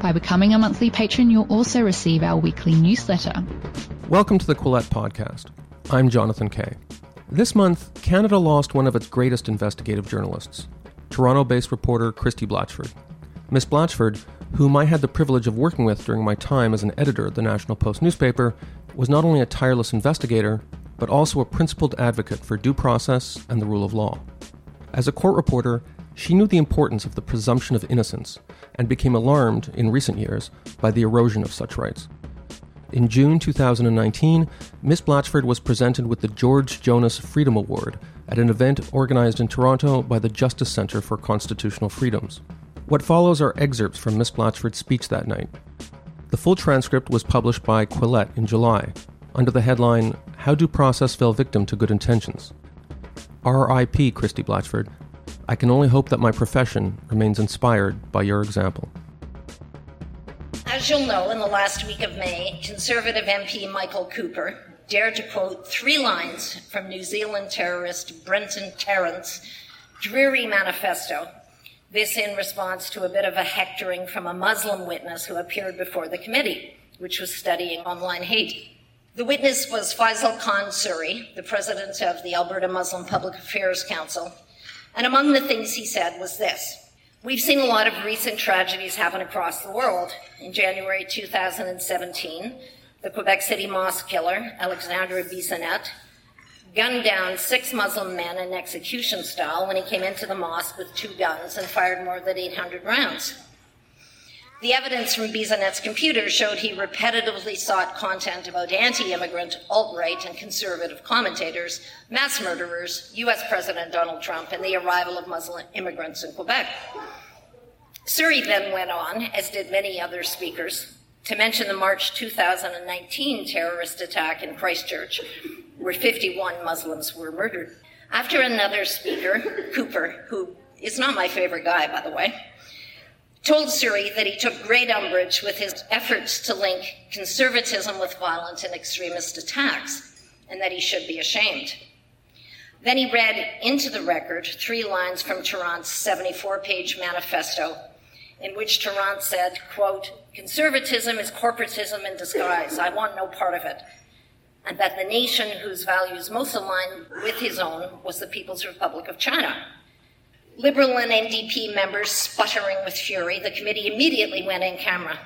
By becoming a monthly patron, you'll also receive our weekly newsletter. Welcome to the Quillette Podcast. I'm Jonathan Kay. This month, Canada lost one of its greatest investigative journalists, Toronto based reporter Christie Blatchford. Miss Blatchford, whom I had the privilege of working with during my time as an editor at the National Post newspaper, was not only a tireless investigator, but also a principled advocate for due process and the rule of law. As a court reporter, she knew the importance of the presumption of innocence and became alarmed in recent years by the erosion of such rights. In June 2019, Miss Blatchford was presented with the George Jonas Freedom Award at an event organized in Toronto by the Justice Centre for Constitutional Freedoms. What follows are excerpts from Miss Blatchford's speech that night. The full transcript was published by Quillette in July under the headline How Due Process Fell Victim to Good Intentions. R.I.P. Christie Blatchford, I can only hope that my profession remains inspired by your example. As you'll know, in the last week of May, Conservative MP Michael Cooper dared to quote three lines from New Zealand terrorist Brenton Tarrant's dreary manifesto. This in response to a bit of a hectoring from a Muslim witness who appeared before the committee, which was studying online hate. The witness was Faisal Khan Suri, the president of the Alberta Muslim Public Affairs Council, and among the things he said was this We've seen a lot of recent tragedies happen across the world. In January 2017, the Quebec City mosque killer, Alexandre Bissonnette, gunned down six Muslim men in execution style when he came into the mosque with two guns and fired more than 800 rounds. The evidence from Bissonnette's computer showed he repetitively sought content about anti immigrant, alt right, and conservative commentators, mass murderers, US President Donald Trump, and the arrival of Muslim immigrants in Quebec. Suri then went on, as did many other speakers, to mention the March 2019 terrorist attack in Christchurch, where 51 Muslims were murdered. After another speaker, Cooper, who is not my favorite guy, by the way, told Suri that he took great umbrage with his efforts to link conservatism with violent and extremist attacks, and that he should be ashamed. Then he read into the record three lines from Tarrant's 74 page manifesto, in which Tarrant said, quote, Conservatism is corporatism in disguise. I want no part of it. And that the nation whose values most aligned with his own was the People's Republic of China. Liberal and NDP members sputtering with fury, the committee immediately went in camera.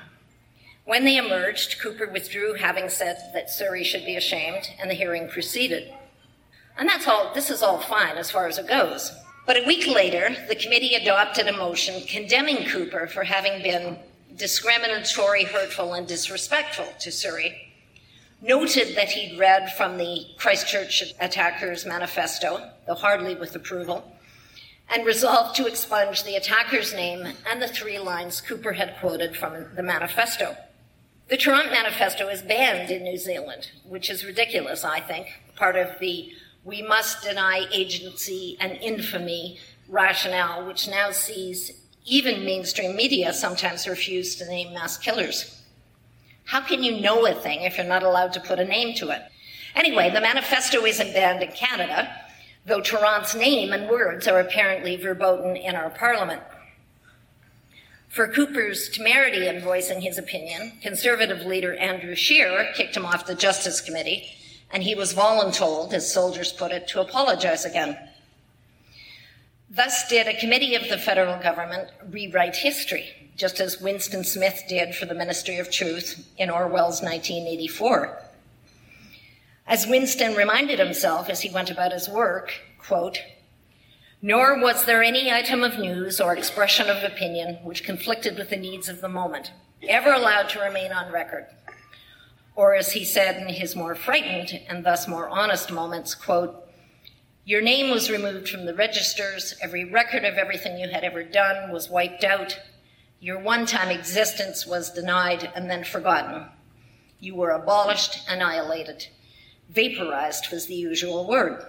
When they emerged, Cooper withdrew, having said that Suri should be ashamed, and the hearing proceeded. And that's all, this is all fine as far as it goes. But a week later, the committee adopted a motion condemning Cooper for having been discriminatory, hurtful, and disrespectful to Suri, noted that he'd read from the Christchurch attackers' manifesto, though hardly with approval, and resolved to expunge the attacker's name and the three lines Cooper had quoted from the manifesto. The Tarrant Manifesto is banned in New Zealand, which is ridiculous, I think, part of the we must deny agency and infamy rationale, which now sees even mainstream media sometimes refuse to name mass killers. How can you know a thing if you're not allowed to put a name to it? Anyway, the manifesto isn't banned in Canada, though Tarrant's name and words are apparently verboten in our parliament. For Cooper's temerity in voicing his opinion, Conservative leader Andrew Scheer kicked him off the Justice Committee, and he was voluntold, as soldiers put it, to apologize again. Thus did a committee of the federal government rewrite history, just as Winston Smith did for the Ministry of Truth in Orwell's 1984. As Winston reminded himself as he went about his work, quote, nor was there any item of news or expression of opinion which conflicted with the needs of the moment, ever allowed to remain on record. Or as he said in his more frightened and thus more honest moments, quote, your name was removed from the registers, every record of everything you had ever done was wiped out, your one time existence was denied and then forgotten. You were abolished, annihilated. Vaporized was the usual word.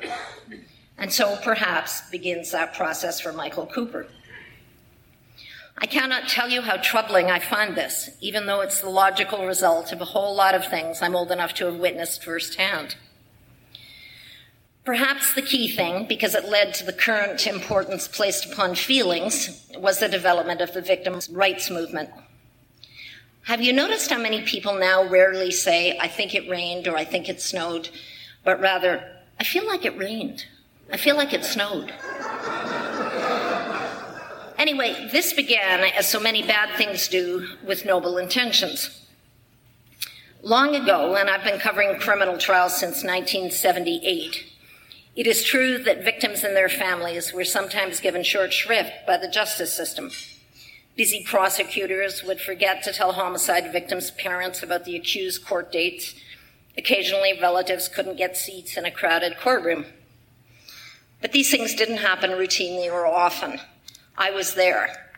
And so perhaps begins that process for Michael Cooper. I cannot tell you how troubling I find this, even though it's the logical result of a whole lot of things I'm old enough to have witnessed firsthand. Perhaps the key thing, because it led to the current importance placed upon feelings, was the development of the victims' rights movement. Have you noticed how many people now rarely say, I think it rained or I think it snowed, but rather, I feel like it rained. I feel like it snowed. Anyway, this began, as so many bad things do, with noble intentions. Long ago, and I've been covering criminal trials since 1978, it is true that victims and their families were sometimes given short shrift by the justice system. Busy prosecutors would forget to tell homicide victims' parents about the accused court dates. Occasionally, relatives couldn't get seats in a crowded courtroom. But these things didn't happen routinely or often. I was there.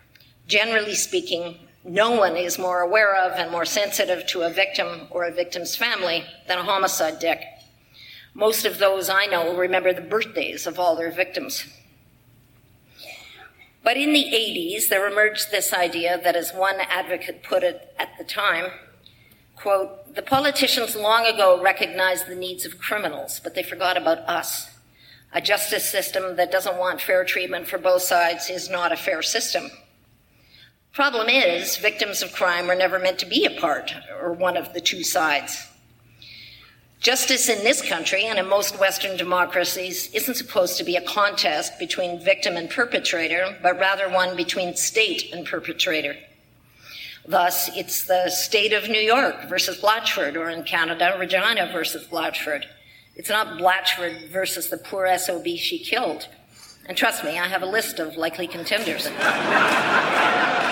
Generally speaking, no one is more aware of and more sensitive to a victim or a victim's family than a homicide dick. Most of those I know remember the birthdays of all their victims. But in the 80s, there emerged this idea that, as one advocate put it at the time, quote, the politicians long ago recognized the needs of criminals, but they forgot about us. A justice system that doesn't want fair treatment for both sides is not a fair system. Problem is, victims of crime are never meant to be a part or one of the two sides. Justice in this country and in most Western democracies isn't supposed to be a contest between victim and perpetrator, but rather one between state and perpetrator. Thus, it's the state of New York versus Blatchford, or in Canada, Regina versus Blatchford. It's not Blatchford versus the poor SOB she killed. And trust me, I have a list of likely contenders.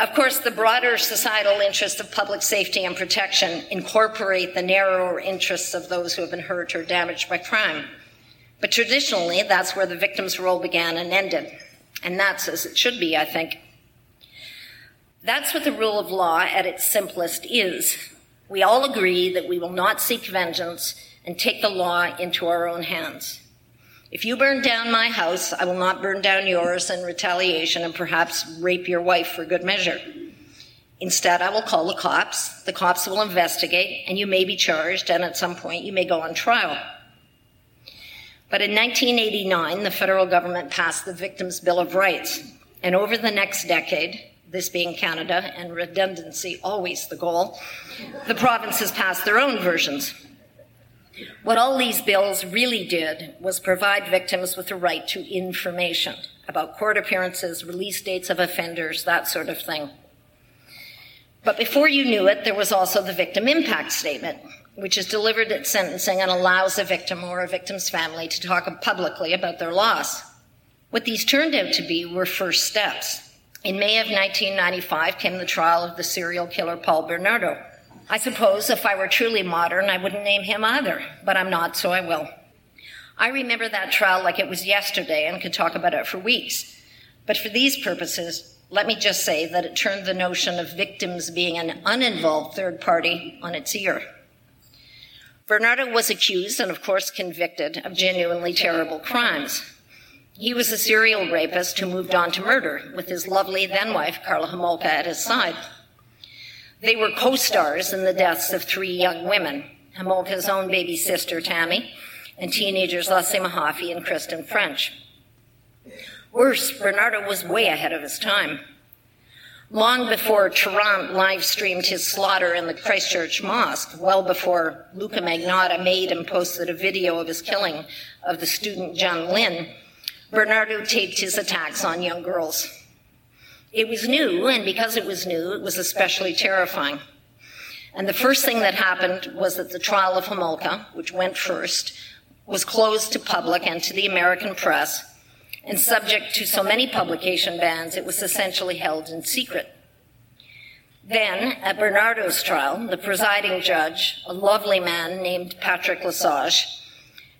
of course, the broader societal interests of public safety and protection incorporate the narrower interests of those who have been hurt or damaged by crime. But traditionally, that's where the victim's role began and ended. And that's as it should be, I think. That's what the rule of law at its simplest is. We all agree that we will not seek vengeance and take the law into our own hands. If you burn down my house, I will not burn down yours in retaliation and perhaps rape your wife for good measure. Instead, I will call the cops. The cops will investigate, and you may be charged, and at some point, you may go on trial. But in 1989, the federal government passed the Victims' Bill of Rights, and over the next decade, this being Canada, and redundancy always the goal, the provinces passed their own versions. What all these bills really did was provide victims with the right to information about court appearances, release dates of offenders, that sort of thing. But before you knew it, there was also the victim impact statement, which is delivered at sentencing and allows a victim or a victim's family to talk publicly about their loss. What these turned out to be were first steps. In May of 1995 came the trial of the serial killer Paul Bernardo. I suppose if I were truly modern, I wouldn't name him either, but I'm not, so I will. I remember that trial like it was yesterday and could talk about it for weeks. But for these purposes, let me just say that it turned the notion of victims being an uninvolved third party on its ear. Bernardo was accused and, of course, convicted of genuinely terrible crimes. He was a serial rapist who moved on to murder with his lovely then wife, Karla Homolka, at his side. They were co stars in the deaths of three young women Homolka's own baby sister, Tammy, and teenagers Leslie Mahaffey and Kristen French. Worse, Bernardo was way ahead of his time. Long before Tarrant live streamed his slaughter in the Christchurch Mosque, well before Luka Magnotta made and posted a video of his killing of the student Jun Lin, Bernardo taped his attacks on young girls. It was new, and because it was new, it was especially terrifying. And the first thing that happened was that the trial of Homolka, which went first, was closed to public and to the American press, and subject to so many publication bans, it was essentially held in secret. Then, at Bernardo's trial, the presiding judge, a lovely man named Patrick Lesage,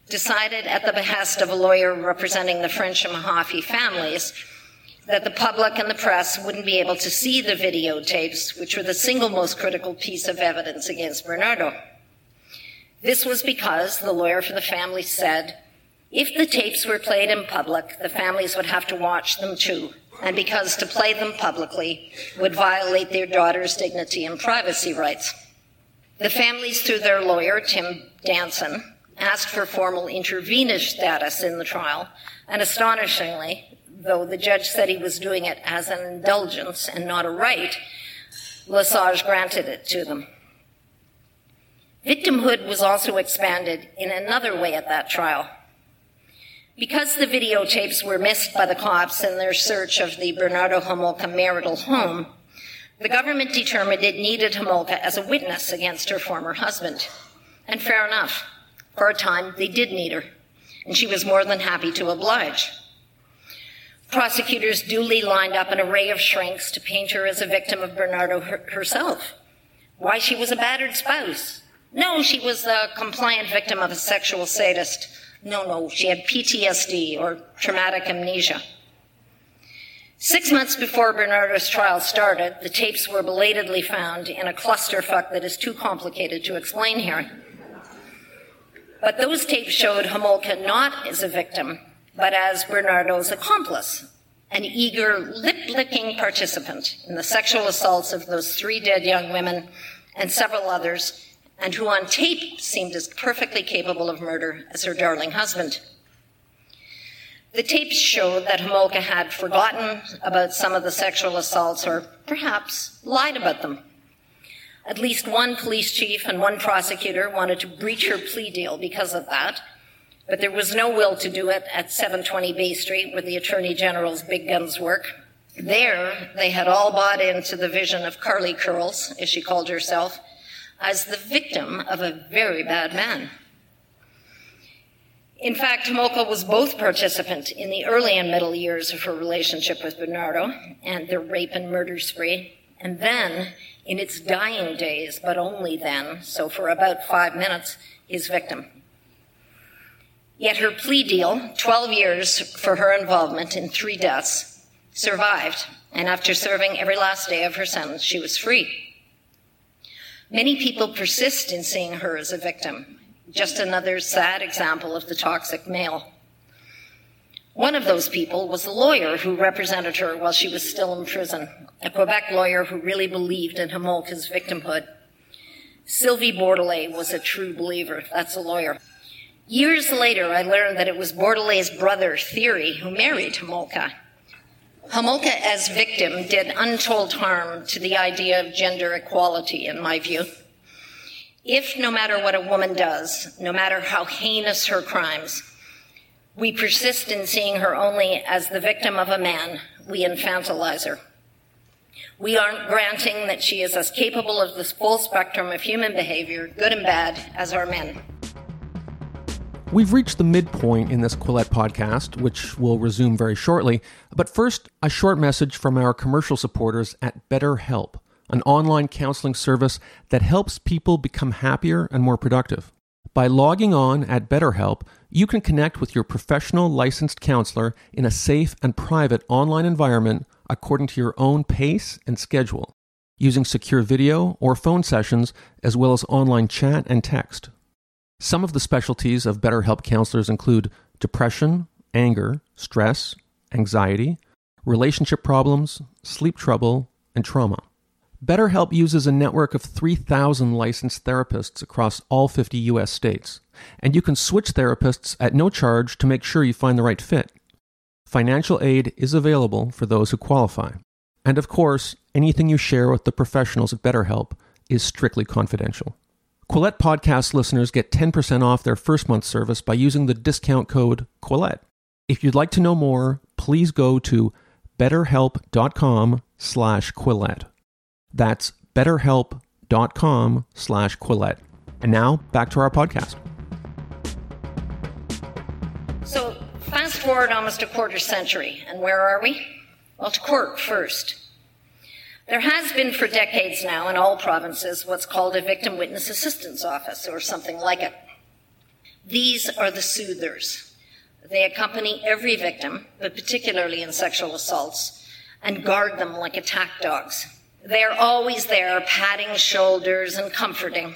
decided at the behest of a lawyer representing the French and Mahaffey families that the public and the press wouldn't be able to see the videotapes, which were the single most critical piece of evidence against Bernardo. This was because the lawyer for the family said if the tapes were played in public, the families would have to watch them too, and because to play them publicly would violate their daughter's dignity and privacy rights. The families, through their lawyer, Tim Danson, asked for formal intervenor status in the trial, and astonishingly, though the judge said he was doing it as an indulgence and not a right, Lesage granted it to them. Victimhood was also expanded in another way at that trial. Because the videotapes were missed by the cops in their search of the Bernardo Homolka marital home, the government determined it needed Homolka as a witness against her former husband. And fair enough. For a time, they did need her, and she was more than happy to oblige. Prosecutors duly lined up an array of shrinks to paint her as a victim of Bernardo her- herself. Why she was a battered spouse. No, she was a compliant victim of a sexual sadist. No, no, she had PTSD or traumatic amnesia. Six months before Bernardo's trial started, the tapes were belatedly found in a clusterfuck that is too complicated to explain here. But those tapes showed Homolka not as a victim, but as Bernardo's accomplice, an eager, lip licking participant in the sexual assaults of those three dead young women and several others, and who on tape seemed as perfectly capable of murder as her darling husband. The tapes showed that Homolka had forgotten about some of the sexual assaults or perhaps lied about them. At least one police chief and one prosecutor wanted to breach her plea deal because of that, but there was no will to do it at 720 Bay Street where the Attorney General's big guns work. There, they had all bought into the vision of Carly Curls, as she called herself, as the victim of a very bad man. In fact, Homolka was both participant in the early and middle years of her relationship with Bernardo and their rape and murder spree, and then in its dying days, but only then, so for about five minutes, his victim. Yet her plea deal, 12 years for her involvement in three deaths, survived, and after serving every last day of her sentence, she was free. Many people persist in seeing her as a victim, just another sad example of the toxic male. One of those people was a lawyer who represented her while she was still in prison, a Quebec lawyer who really believed in Homolka's victimhood. Sylvie Bordelais was a true believer. That's a lawyer. Years later, I learned that it was Bordelais's brother, Thierry, who married Homolka. Homolka, as victim, did untold harm to the idea of gender equality, in my view. If, no matter what a woman does, no matter how heinous her crimes, we persist in seeing her only as the victim of a man, we infantilize her. We aren't granting that she is as capable of the full spectrum of human behavior, good and bad, as are men. We've reached the midpoint in this Quillette podcast, which will resume very shortly. But first, a short message from our commercial supporters at BetterHelp, an online counseling service that helps people become happier and more productive. By logging on at BetterHelp, you can connect with your professional licensed counselor in a safe and private online environment according to your own pace and schedule, using secure video or phone sessions, as well as online chat and text. Some of the specialties of BetterHelp counselors include depression, anger, stress, anxiety, relationship problems, sleep trouble, and trauma. BetterHelp uses a network of 3,000 licensed therapists across all 50 U.S. states, and you can switch therapists at no charge to make sure you find the right fit. Financial aid is available for those who qualify. And of course, anything you share with the professionals at BetterHelp is strictly confidential. Quillette podcast listeners get 10% off their first month service by using the discount code Quillette. If you'd like to know more, please go to betterhelp.com slash Quillette. That's betterhelp.com slash Quillette. And now back to our podcast. So, fast forward almost a quarter century, and where are we? Well, to court first. There has been for decades now in all provinces what's called a victim witness assistance office or something like it. These are the soothers, They accompany every victim, but particularly in sexual assaults, and guard them like attack dogs. They are always there, patting shoulders and comforting.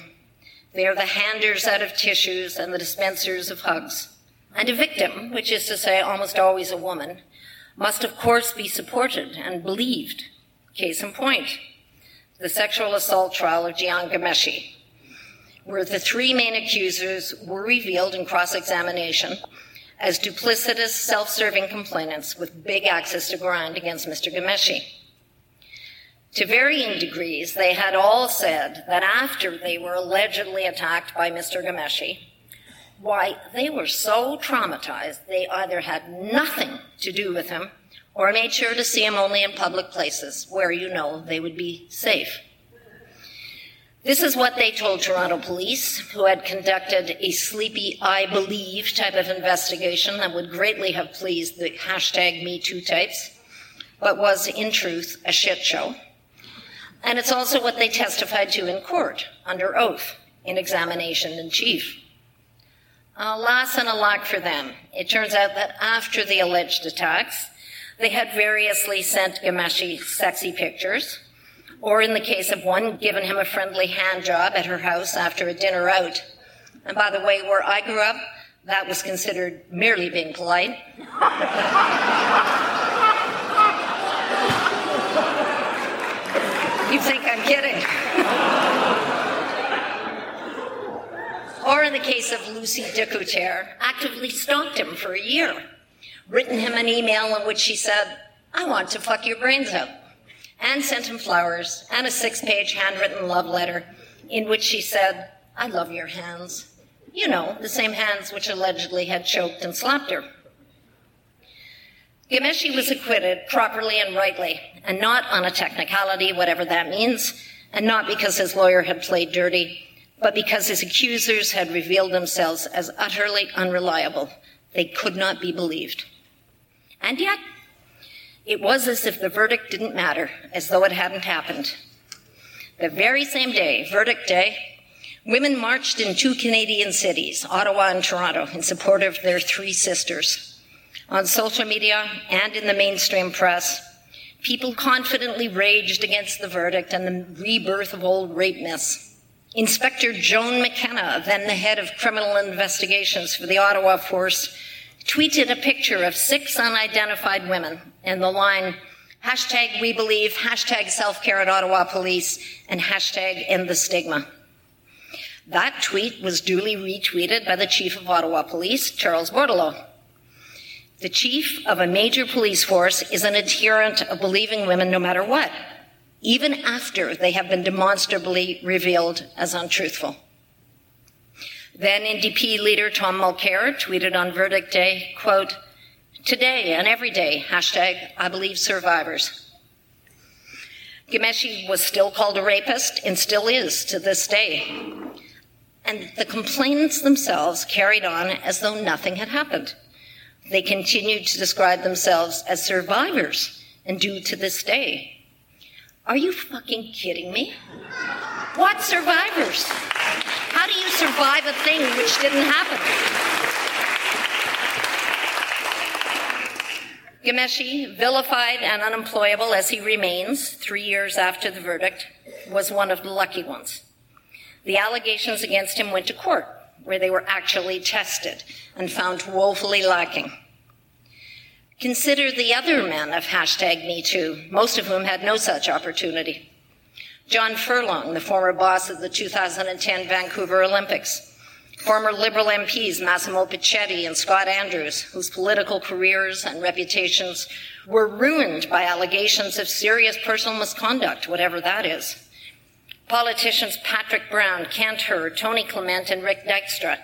They are the handers out of tissues and the dispensers of hugs. And a victim, which is to say almost always a woman, must of course be supported and believed. Case in point, the sexual assault trial of Jian Ghomeshi, where the three main accusers were revealed in cross-examination as duplicitous, self-serving complainants with big access to grind against Mr. Ghomeshi. To varying degrees, they had all said that after they were allegedly attacked by Mr. Ghomeshi, why, they were so traumatized they either had nothing to do with him or made sure to see him only in public places where you know they would be safe. This is what they told Toronto police, who had conducted a sleepy I believe type of investigation that would greatly have pleased the hashtag MeToo types, but was in truth a shit show. And it's also what they testified to in court under oath in examination in chief. Alas and alack for them. It turns out that after the alleged attacks, they had variously sent Ghomeshi sexy pictures, or in the case of one, given him a friendly hand job at her house after a dinner out. And by the way, where I grew up, that was considered merely being polite. You think I'm kidding. or in the case of Lucy DeCoutere, actively stalked him for a year, written him an email in which she said, I want to fuck your brains out, and sent him flowers and a six page handwritten love letter in which she said, I love your hands. You know, the same hands which allegedly had choked and slapped her. Ghomeshi was acquitted properly and rightly, and not on a technicality, whatever that means, and not because his lawyer had played dirty, but because his accusers had revealed themselves as utterly unreliable. They could not be believed. And yet, it was as if the verdict didn't matter, as though it hadn't happened. The very same day, verdict day, women marched in two Canadian cities, Ottawa and Toronto, in support of their three sisters on social media and in the mainstream press, people confidently raged against the verdict and the rebirth of old rape myths. Inspector Joan McKenna, then the head of criminal investigations for the Ottawa Force, tweeted a picture of six unidentified women and the line, hashtag we believe, hashtag self-care at Ottawa Police, and hashtag end the stigma. That tweet was duly retweeted by the chief of Ottawa Police, Charles Bordeleau. The chief of a major police force is an adherent of believing women no matter what, even after they have been demonstrably revealed as untruthful. Then NDP leader Tom Mulcair tweeted on verdict day, quote, today and every day, hashtag I believe survivors. Ghomeshi was still called a rapist and still is to this day. And the complainants themselves carried on as though nothing had happened. They continued to describe themselves as survivors and do to this day. Are you fucking kidding me? What survivors? Do you survive a thing which didn't happen? Ghomeshi, vilified and unemployable as he remains three years after the verdict, was one of the lucky ones. The allegations against him went to court, where they were actually tested and found woefully lacking. Consider the other men of hashtag MeToo, most of whom had no such opportunity. John Furlong, the former boss of the 2010 Vancouver Olympics. Former Liberal MPs Massimo Pacetti and Scott Andrews, whose political careers and reputations were ruined by allegations of serious personal misconduct, whatever that is. Politicians Patrick Brown, Heard, Tony Clement, and Rick Dykstra.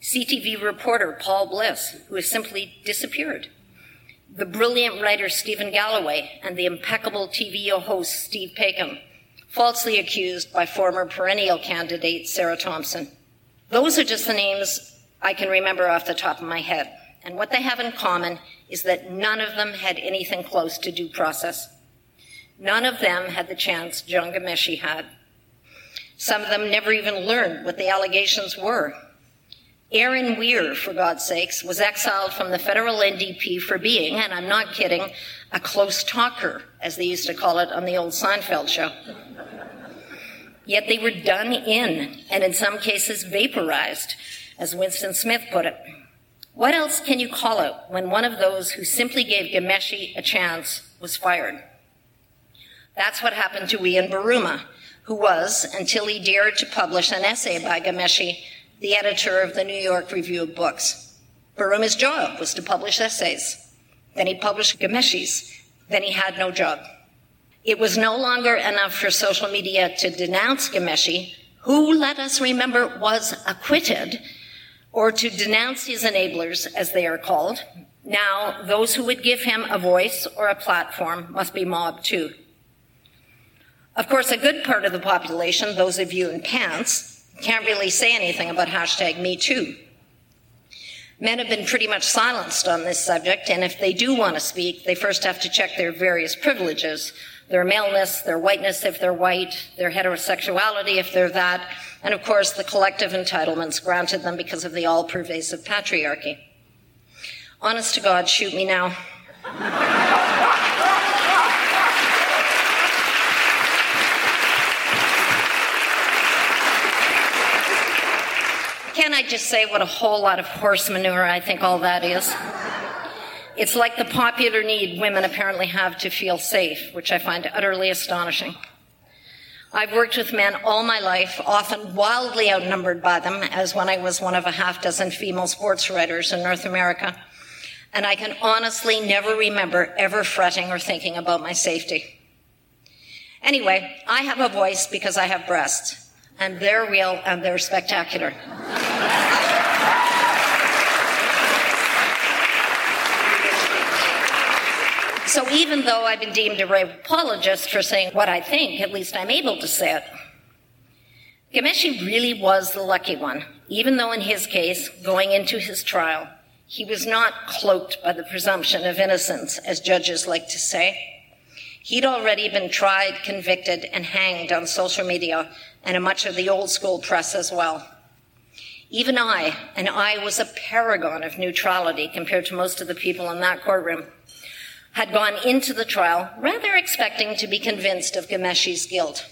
CTV reporter Paul Bliss, who has simply disappeared. The brilliant writer Steven Galloway and the impeccable TV host Steve Paikin, falsely accused by former perennial candidate Sarah Thomson. Those are just the names I can remember off the top of my head. And what they have in common is that none of them had anything close to due process. None of them had the chance John Ghomeshi had. Some of them never even learned what the allegations were. Erin Weir, for God's sakes, was exiled from the federal NDP for being, and I'm not kidding, a close talker, as they used to call it on the old Seinfeld show. Yet they were done in, and in some cases vaporized, as Winston Smith put it. What else can you call it when one of those who simply gave Ghomeshi a chance was fired? That's what happened to Ian Buruma, who was, until he dared to publish an essay by Ghomeshi, the editor of the New York Review of Books. Buruma's job was to publish essays. Then he published Ghomeshi's. Then he had no job. It was no longer enough for social media to denounce Ghomeshi, who, let us remember, was acquitted, or to denounce his enablers, as they are called. Now, those who would give him a voice or a platform must be mobbed too. Of course, a good part of the population, those of you in pants, can't really say anything about hashtag Me Too. Men have been pretty much silenced on this subject, and if they do want to speak, they first have to check their various privileges their maleness, their whiteness if they're white, their heterosexuality if they're that, and of course the collective entitlements granted them because of the all pervasive patriarchy. Honest to God, shoot me now. Can I just say what a whole lot of horse manure I think all that is? It's like the popular need women apparently have to feel safe, which I find utterly astonishing. I've worked with men all my life, often wildly outnumbered by them, as when I was one of a half dozen female sports writers in North America. And I can honestly never remember ever fretting or thinking about my safety. Anyway, I have a voice because I have breasts, and they're real and they're spectacular. So even though I've been deemed a rape apologist for saying what I think, at least I'm able to say it. Ghomeshi really was the lucky one, even though in his case, going into his trial, he was not cloaked by the presumption of innocence, as judges like to say. He'd already been tried, convicted, and hanged on social media and in much of the old school press as well. Even I, and I was a paragon of neutrality compared to most of the people in that courtroom, had gone into the trial rather expecting to be convinced of Ghomeshi's guilt.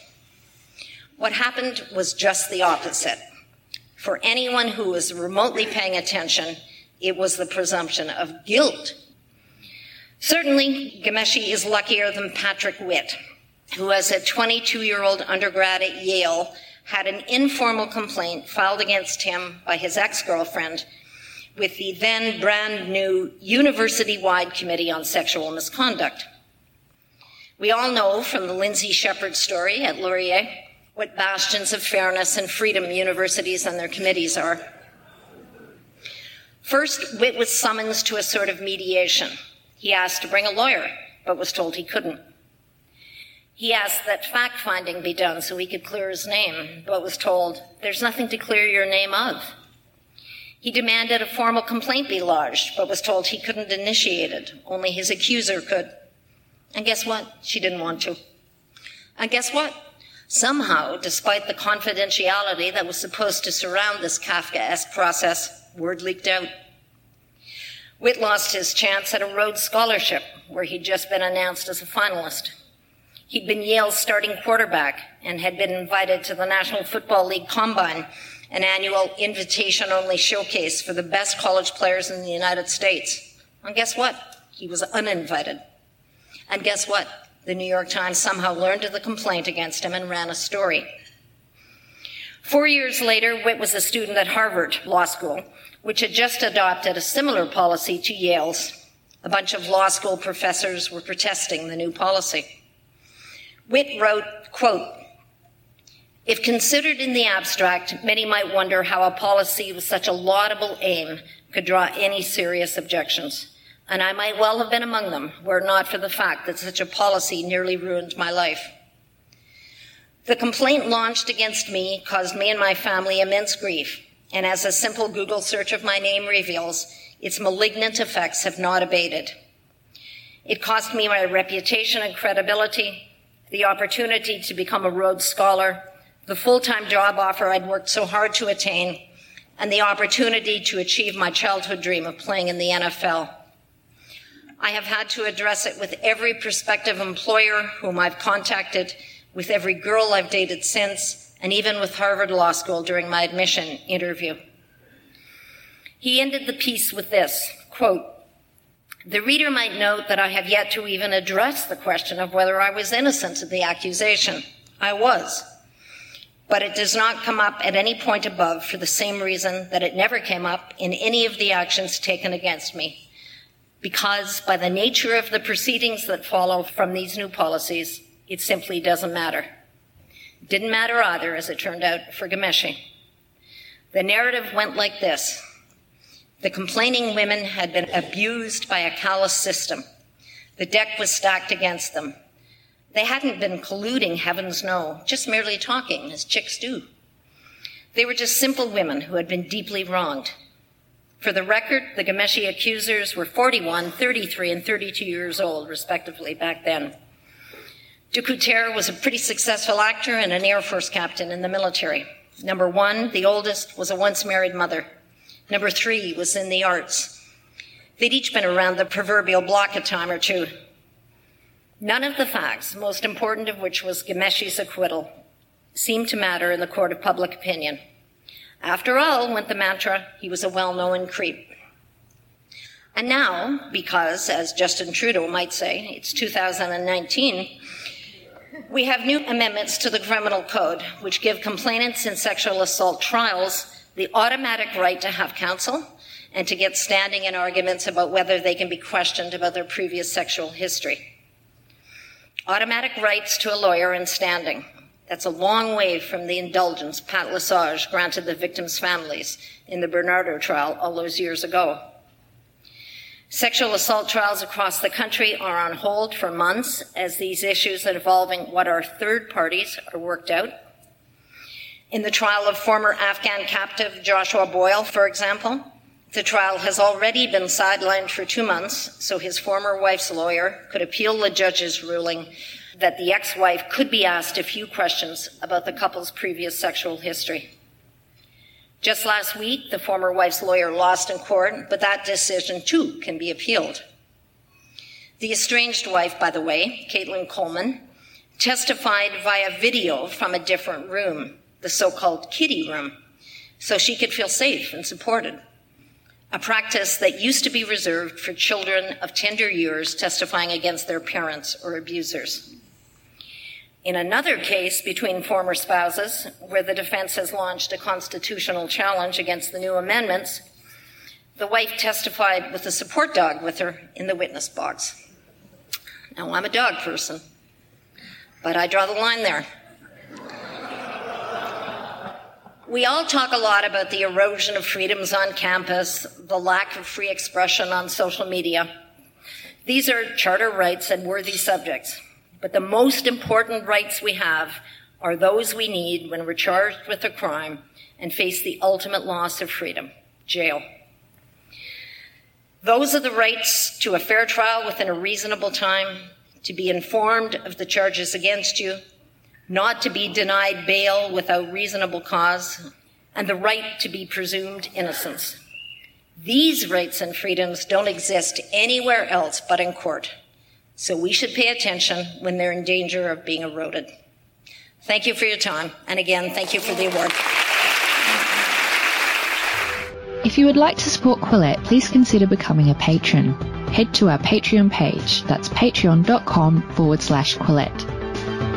What happened was just the opposite. For anyone who was remotely paying attention, it was the presumption of guilt. Certainly, Ghomeshi is luckier than Patrick Witt, who, as a 22 year old undergrad at Yale, had an informal complaint filed against him by his ex girlfriend with the then brand new university wide Committee on Sexual Misconduct. We all know from the Lindsay Shepherd story at Laurier what bastions of fairness and freedom universities and their committees are. First, Witt was summoned to a sort of mediation. He asked to bring a lawyer, but was told he couldn't. He asked that fact finding be done so he could clear his name, but was told, there's nothing to clear your name of. He demanded a formal complaint be lodged, but was told he couldn't initiate it. Only his accuser could. And guess what? She didn't want to. And guess what? Somehow, despite the confidentiality that was supposed to surround this Kafkaesque process, word leaked out. Witt lost his chance at a Rhodes Scholarship, where he'd just been announced as a finalist. He'd been Yale's starting quarterback and had been invited to the National Football League Combine an annual invitation only showcase for the best college players in the United States. And guess what? He was uninvited. And guess what? The New York Times somehow learned of the complaint against him and ran a story. Four years later, Witt was a student at Harvard Law School, which had just adopted a similar policy to Yale's. A bunch of law school professors were protesting the new policy. Witt wrote, quote, if considered in the abstract, many might wonder how a policy with such a laudable aim could draw any serious objections. And I might well have been among them were it not for the fact that such a policy nearly ruined my life. The complaint launched against me caused me and my family immense grief, and as a simple Google search of my name reveals, its malignant effects have not abated. It cost me my reputation and credibility, the opportunity to become a Rhodes Scholar, the full time job offer I'd worked so hard to attain, and the opportunity to achieve my childhood dream of playing in the NFL. I have had to address it with every prospective employer whom I've contacted, with every girl I've dated since, and even with Harvard Law School during my admission interview. He ended the piece with this quote, the reader might note that I have yet to even address the question of whether I was innocent of the accusation. I was. But it does not come up at any point above for the same reason that it never came up in any of the actions taken against me. Because by the nature of the proceedings that follow from these new policies, it simply doesn't matter. Didn't matter either, as it turned out, for Ghomeshi. The narrative went like this. The complaining women had been abused by a callous system. The deck was stacked against them. They hadn't been colluding, heavens no, just merely talking, as chicks do. They were just simple women who had been deeply wronged. For the record, the Ghomeshi accusers were 41, 33, and 32 years old, respectively, back then. DeCoutere was a pretty successful actor and an Air Force captain in the military. Number one, the oldest, was a once married mother. Number three was in the arts. They'd each been around the proverbial block a time or two. None of the facts, most important of which was Ghomeshi's acquittal, seemed to matter in the court of public opinion. After all, went the mantra, he was a well-known creep. And now, because, as Justin Trudeau might say, it's 2019, we have new amendments to the criminal code, which give complainants in sexual assault trials the automatic right to have counsel and to get standing in arguments about whether they can be questioned about their previous sexual history. Automatic rights to a lawyer and standing. That's a long way from the indulgence Pat Lesage granted the victims' families in the Bernardo trial all those years ago. Sexual assault trials across the country are on hold for months as these issues involving what are third parties are worked out in the trial of former Afghan captive Joshua Boyle, for example, the trial has already been sidelined for two months, so his former wife's lawyer could appeal the judge's ruling that the ex wife could be asked a few questions about the couple's previous sexual history. Just last week, the former wife's lawyer lost in court, but that decision too can be appealed. The estranged wife, by the way, Caitlin Coleman, testified via video from a different room the so-called kitty room, so she could feel safe and supported. A practice that used to be reserved for children of tender years testifying against their parents or abusers. In another case between former spouses, where the defense has launched a constitutional challenge against the new amendments, the wife testified with a support dog with her in the witness box. Now, I'm a dog person, but I draw the line there. We all talk a lot about the erosion of freedoms on campus, the lack of free expression on social media. These are charter rights and worthy subjects. But the most important rights we have are those we need when we're charged with a crime and face the ultimate loss of freedom jail. Those are the rights to a fair trial within a reasonable time, to be informed of the charges against you, not to be denied bail without reasonable cause, and the right to be presumed innocence. These rights and freedoms don't exist anywhere else but in court, so we should pay attention when they're in danger of being eroded. Thank you for your time, and again, thank you for the award. If you would like to support Quillette, please consider becoming a patron. Head to our Patreon page, that's patreon.com forward slash Quillette.